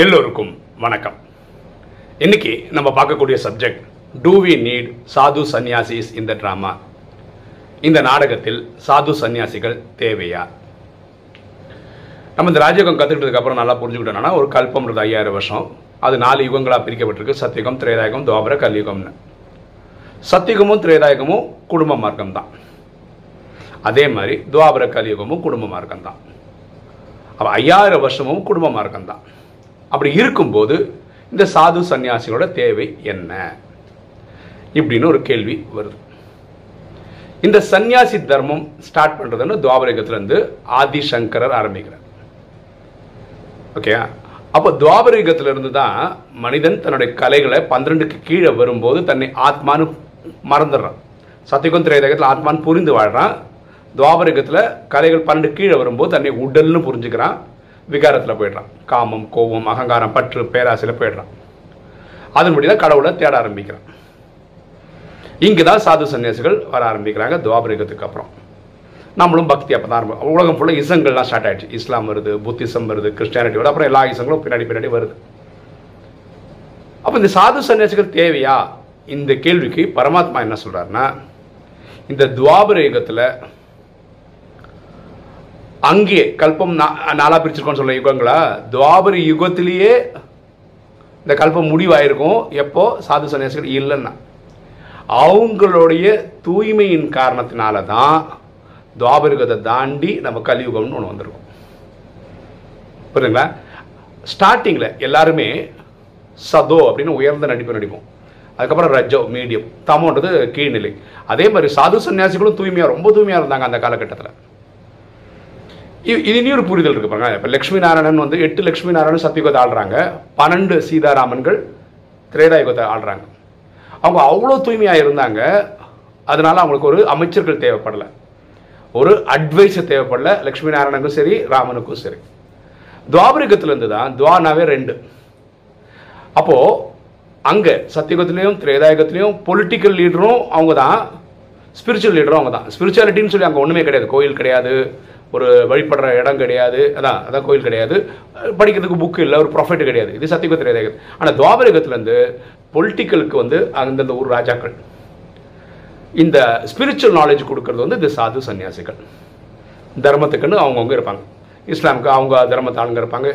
எல்லோருக்கும் வணக்கம். இன்னைக்கு நம்ம பார்க்கக்கூடிய சப்ஜெக்ட் டூ வி நீட் சாது சந்நியாசிஸ் இந்த ட்ராமா இந்த நாடகத்தில் சாது சந்நியாசிகள் தேவையா? நம்ம இந்த ராஜயோகம் கற்றுக்கிட்டதுக்கு அப்புறம் நல்லா புரிஞ்சுக்கிட்டோம்னா ஒரு கல்பம்ன்றது ஐயாயிரம் வருஷம். அது நாலு யுகங்களாக பிரிக்கப்பட்டிருக்கு. சத்தியுகம் திரேதாயகம் துவாபர கலியுகம்னு. சத்தியுகமும் திரேதாயகமும் குடும்ப மார்க்கம் தான். அதே மாதிரி துவாபர கலியுகமும் குடும்ப மார்க்கம் தான். அப்போ ஐயாயிரம் வருஷமும் குடும்ப மார்க்கம் தான். அப்படி இருக்கும்போது இந்த சாது சந்நியாசிகளோட தேவை என்ன? இப்படின்னு ஒரு கேள்வி வருது. இந்த சந்நியாசி தர்மம் ஸ்டார்ட் பண்றதுன்னு துவாபரயுகத்திலிருந்து ஆதிசங்கரர் ஆரம்பிக்கிறார். ஓகே அப்போ துவாபரயுகத்திலிருந்து தான் மனிதன் தன்னுடைய கலைகளை பன்னிரெண்டுக்கு கீழே வரும்போது தன்னை ஆத்மானு மறந்துடுறான். சத்தியகுந்த திரேதகத்தில் ஆத்மான்னு புரிந்து வாழ்கிறான் துவாபரயுகத்தில் கலைகள் பன்னெண்டு கீழே வரும்போது தன்னை உடல்னு புரிஞ்சுக்கிறான். விகாரத்தில் போயிடுறான். காமம் கோபம் அகங்காரம் பற்று பேராசையில் போயிடுறான். அதன்படி தான் கடவுளை தேட ஆரம்பிக்கிறான். இங்கே தான் சாது சன்னியாசிகள் வர ஆரம்பிக்கிறாங்க துவாபரிகத்துக்கு அப்புறம். நம்மளும் பக்தி அப்போ தான் ஆரம்பம். உலகம் ஃபுல்லாக இசங்கள்லாம் ஸ்டார்ட் ஆயிடுச்சு. இஸ்லாம் வருது புத்திசம் வருது கிறிஸ்டியானிட்டி வருது. அப்புறம் எல்லா இசங்களும் பின்னாடி பின்னாடி வருது. அப்போ இந்த சாது சன்னியாசிகள் தேவையா? இந்த கேள்விக்கு பரமாத்மா என்ன சொல்றாருன்னா இந்த துவாபர யுகத்தில் அங்கே கல்பம் நா- நாலா பிரிச்சிருக்கோம்னு சொல்ல யுகங்களா? துவாபர யுகத்திலேயே இந்த கல்பம் முடிவாயிருக்கும். எப்போ? சாது சன்னியாசிகள் இல்லைன்னா. அவங்களுடைய தூய்மையின் காரணத்தினால தான் துவாபரிகத்தை தாண்டி நம்ம கலியுகம்னு ஒன்று வந்திருக்கோம். புரியுதுங்களா? ஸ்டார்டிங்கில் எல்லாருமே சதோ அப்படின்னு உயர்ந்த நடிப்பு நடிப்போம் அதுக்கப்புறம் ரஜோ மீடியம் தமோன்றது கீழ்நிலை. அதே மாதிரி சாது சன்னியாசிகளும் தூய்மையாக ரொம்ப தூய்மையாக இருந்தாங்க அந்த காலகட்டத்தில். இ- இது இனி ஒரு புரிதல் இருக்கு பாருங்க. இப்போ லட்சுமி நாராயணன் வந்து எட்டு லக்ஷ்மி நாராயணன் சத்தியுகத்தை ஆள்றாங்க. பன்னெண்டு சீதாராமன்கள் திரேதாயுகத்தை ஆள்றாங்க. அவங்க அவ்வளோ தூய்மையாக இருந்தாங்க. அதனால அவங்களுக்கு ஒரு அமைச்சர்கள் தேவைப்படல. ஒரு அட்வைஸர் தேவைப்படல. லக்ஷ்மி நாராயணனுக்கும் சரி ராமனுக்கும் சரி. துவாபரிகத்திலேருந்து தான் துவானாவே ரெண்டு. அப்போது அங்கே சத்தியுகத்திலையும் திரேதாயுகத்திலையும் பொலிட்டிக்கல் லீடரும் அவங்க தான் ஸ்பிரிச்சுவல் லீடரும் அவங்க தான் ஸ்பிரிச்சுவாலிட்டின்னு சொல்லி அங்கே ஒன்றுமே கிடையாது. கோயில் கிடையாது. ஒரு வழிபடுற இடம் கிடையாது. அதான் அதான் கோயில் கிடையாது. படிக்கிறதுக்கு புக் இல்லை ஒரு ப்ராஃபிட் கிடையாது. இது சத்தியுக திரேதாயுகம் ஆனால் துவாபரயுகத்திலேருந்து பொலிட்டிக்கலுக்கு வந்து அந்தந்த ஊர் ராஜாக்கள். இந்த ஸ்பிரிச்சுவல் நாலேஜ் கொடுக்கறது வந்து இந்த சாது சன்னியாசிகள். தர்மத்துக்குன்னு அவங்கவுங்க இருப்பாங்க. இஸ்லாமுக்கு அவங்க தர்மத்தை ஆளுங்க இருப்பாங்க.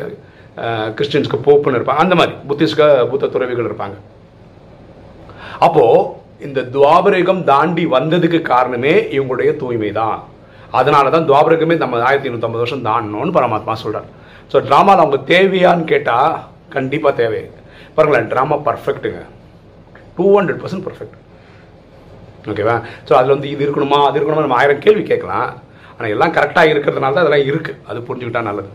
கிறிஸ்டின்ஸ்க்கு போப்புன்னு இருப்பாங்க. அந்த மாதிரி புத்திஸ்க்கு புத்த துறவிகள் இருப்பாங்க. அப்போது இந்த துவாபரேகம் தாண்டி வந்ததுக்கு காரணமே இவங்களுடைய தூய்மை தான் அதனால தான் துவாபரகமே நம்ம ஆயிரத்தி நூற்றம்பது வருஷம் தாண்டணும்னு பரமாத்மா சொல்கிறார் ஸோ ட்ராமாவில் அவங்க தேவையான்னு கேட்டால் கண்டிப்பாக தேவை. பாருங்களேன் ட்ராமா பர்ஃபெக்ட்டுங்க டூ ஹண்ட்ரட் பர்சன்ட் பர்ஃபெக்ட் ஓகேவா ஸோ அதில் வந்து இது இருக்கணுமா அது இருக்கணுமா நம்ம ஆயிரம் கேள்வி கேட்கலாம். ஆனால் எல்லாம் கரெக்டாக இருக்கிறதுனால தான் அதெல்லாம் இருக்குது அது புரிஞ்சுக்கிட்டா நல்லது.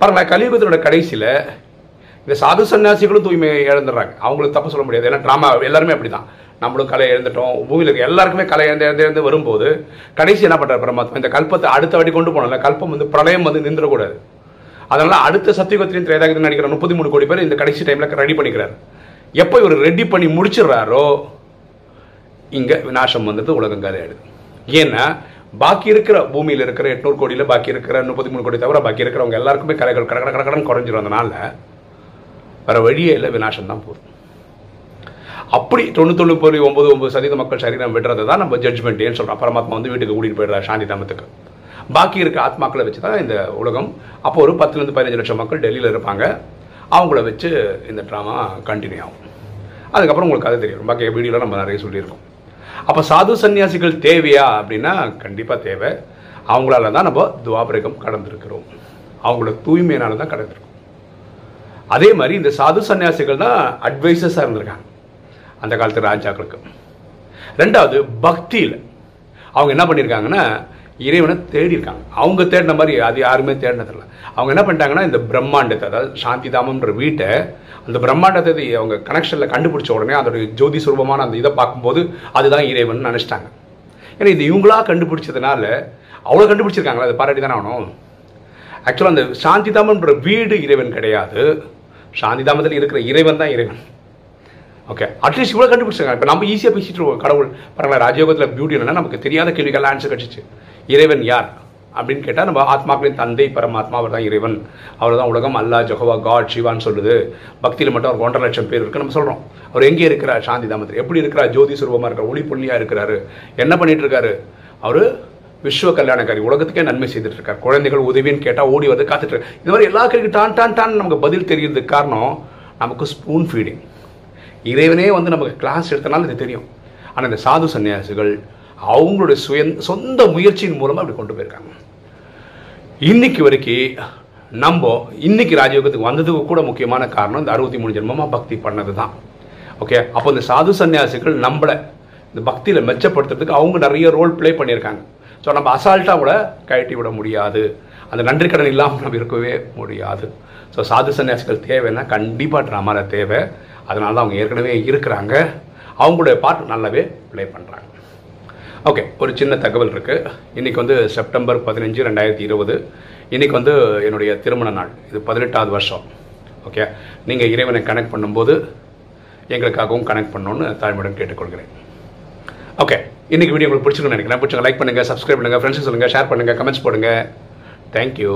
பாருங்களேன் கலியுகத்தினோட கடைசியில் இந்த சாது சன்னியாசிகளும் தூய்மை இழந்துடுறாங்க. அவங்களுக்கு தப்பு சொல்ல முடியாது. ஏன்னா ட்ராமா எல்லாருமே அப்படி தான் நம்மளும் கலை இழந்துட்டோம். பூமியில் இருக்க எல்லாருக்குமே கலை இழந்து இழந்து வரும்போது கடைசி என்ன பண்ணுறாரு பரமாத்மா? இந்த கல்பத்தை அடுத்த வாட்டி கொண்டு போனோம்ல கல்பம் வந்து பிரளயம் வந்து நின்றுடக்கூடாது. அதனால அடுத்த சத்தியுகத்திலையும் திரேதாகத்திலும் நடிக்கிற முப்பத்தி மூணு கோடி பேர் இந்த கடைசி டைமில் ரெடி பண்ணிக்கிறார். எப்போ இவர் ரெடி பண்ணி முடிச்சிடுறாரோ இங்கே விநாசம் வந்தது உலகம் கதையாடுது ஏன்னா பாக்கி இருக்கிற பூமியில் இருக்கிற எட்நூறு கோடியில் பாக்கி இருக்கிற முப்பத்தி மூணு கோடி தவிர பாக்கி இருக்கிறவங்க எல்லாருக்குமே கலைகள் கடை கடை கடன் குறைஞ்சிரும். அதனால வேறு வழியே இல்லை விநாசம் தான் போதும். அப்படி தொண்ணூத்தொன்று புள்ளி ஒம்பது ஒன்பது சதவீத மக்கள் சரீரம் விடுறது தான் நம்ம ஜட்ஜ்மெண்ட் ஏன்னு சொல்றோம். பரமாத்மா வந்து வீட்டுக்கு கூட்டிகிட்டு போயிடுறாரு சாந்தி தாமத்துக்கு. பாக்கி இருக்க ஆத்மாக்களை வச்சு தான் இந்த உலகம். அப்போ ஒரு பத்துலேருந்து பதினஞ்சு லட்சம் மக்கள் டெல்லியில் இருப்பாங்க. அவங்கள வச்சு இந்த ட்ராமா கண்டினியூ ஆகும். அதுக்கப்புறம் உங்களுக்கு அது தெரியும். பாக்கி வீடியோவில் நம்ம நிறைய சொல்லியிருக்கோம். அப்போ சாது சன்னியாசிகள் தேவையா அப்படின்னா கண்டிப்பாக தேவை. அவங்களால தான் நம்ம துவாபரகம் கடந்திருக்கிறோம். அவங்களோட தூய்மையினால தான் கடந்திருக்கோம். அதே மாதிரி இந்த சாது சன்னியாசிகள் தான் அட்வைசஸாக இருந்திருக்காங்க. அந்த காலத்து ராஜாக்களுக்கு. ரெண்டாவது பக்தியில். அவங்க என்ன பண்ணியிருக்காங்கன்னா இறைவனை தேடி இருக்காங்க அவங்க தேடின மாதிரி அது யாருமே தேடினதில்ல அவங்க என்ன பண்ணிட்டாங்கன்னா இந்த பிரம்மாண்டத்தை அதாவது சாந்தி தாமம்ன்ற வீட்டை அந்த பிரம்மாண்டத்தை அவங்க கனெக்ஷனில் கண்டுபிடிச்ச உடனே அதோட ஜோதி சுரூபமான அந்த இதை பார்க்கும்போது அதுதான் இறைவன் நினச்சிட்டாங்க. ஏன்னா இது இவங்களா கண்டுபிடிச்சதுனால அவ்வளோ கண்டுபிடிச்சிருக்காங்களா? அது பாராட்டி தானே ஆகணும். ஆக்சுவலாக அந்த சாந்தி தாமன்ற வீடு இறைவன் கிடையாது. சாந்திதாமத்தில் இருக்கிற இறைவன் தான் இறைவன். ஓகே அட்லீஸ்ட் இவ்வளோ கண்டுபிடிச்சாங்க இப்போ நம்ம ஈஸியாக பேசிட்டு இருக்கோம். கடவுள் பரவாயில்ல ராஜயோகத்தில் பியூட்டி என்னன்னா நமக்கு தெரியாத கேள்விகள் ஆன்சர் கிடச்சிச்சு. இறைவன் யார்? அப்படின்னு கேட்டால் நம்ம ஆத்மாக்களின் தந்தை பரமாத்மா அவர் தான் இறைவன். அவர் தான் உலகம் அல்லா ஜொஹவா காட் சிவான்னு சொல்லுது. பக்தியில் மட்டும் அவர் ஒன்றரை லட்சம் பேர் இருக்கு நம்ம சொல்கிறோம் அவர் எங்கே இருக்கிறார்? சாந்தி தாமத்தில் எப்படி இருக்கிறார்? ஜோதி சுரூபமாக இருக்கிறார். ஒளி புள்ளியாக இருக்கிறாரு. என்ன பண்ணிட்டு இருக்காரு? அவர் விஸ்வ கல்யாணக்காரி உலகத்துக்கே நன்மை செய்துட்டு இருக்கார் குழந்தைகள் உதவின்னு கேட்டால் ஓடி வந்து காத்துட்டு இருக்காரு இந்த மாதிரி எல்லா கேள்வி டான் டான் டான் நமக்கு பதில் தெரியறதுக்கு காரணம் நமக்கு ஸ்பூன் ஃபீடிங் இறைவனே வந்து நமக்கு கிளாஸ் எடுத்தனால இது தெரியும். ஆனால் இந்த சாது சன்னியாசிகள் அவங்களுடைய சுய சொந்த முயற்சியின் மூலமாக அப்படி கொண்டு போயிருக்காங்க. இன்னைக்கு வரைக்கும் நம்ம இன்னைக்கு ராஜயோகத்துக்கு வந்ததுக்கு கூட முக்கியமான காரணம் இந்த அறுபத்தி மூணு ஜென்மமாக பக்தி பண்ணது தான் ஓகே அப்போ இந்த சாது சன்னியாசிகள் நம்மளை இந்த பக்தியில் மெச்சப்படுத்துறதுக்கு அவங்க நிறைய ரோல் ப்ளே பண்ணியிருக்காங்க. ஸோ நம்ம அசால்ட்டாக கூட கழட்டி விட முடியாது. அந்த நன்றி கடன் இல்லாமல் நம்ம இருக்கவே முடியாது. ஸோ சாது சன்னியாசிகள் தேவைன்னா கண்டிப்பாக ட்ராமாவில் தேவை. அதனால தான் அவங்க ஏற்கனவே இருக்கிறாங்க. அவங்களுடைய பார்ட் நல்லாவே ப்ளே பண்ணுறாங்க ஓகே ஒரு சின்ன தகவல் இருக்குது இன்றைக்கி வந்து செப்டம்பர் பதினஞ்சு ரெண்டாயிரத்தி இருபது. இன்றைக்கி வந்து என்னுடைய திருமண நாள். இது பதினெட்டாவது வருஷம். ஓகே நீங்கள் இறைவனை கனெக்ட் பண்ணும்போது எங்களுக்காகவும் கனெக்ட் பண்ணணும்னு தாழ்மையுடன் கேட்டுக்கொள்கிறேன். ஓகே இன்னைக்கு வீடியோ உங்களுக்கு பிடிச்சிருக்குன்னு நினைக்கிறேன். பிடிச்சிங்க லைக் பண்ணுங்கள் சப்ஸ்கிரைப் பண்ணுங்கள் ஃப்ரெண்ட்ஸுக்கு சொல்லுங்கள் ஷேர் பண்ணுங்கள் கமெண்ட்ஸ் போடுங்க. தேங்க்யூ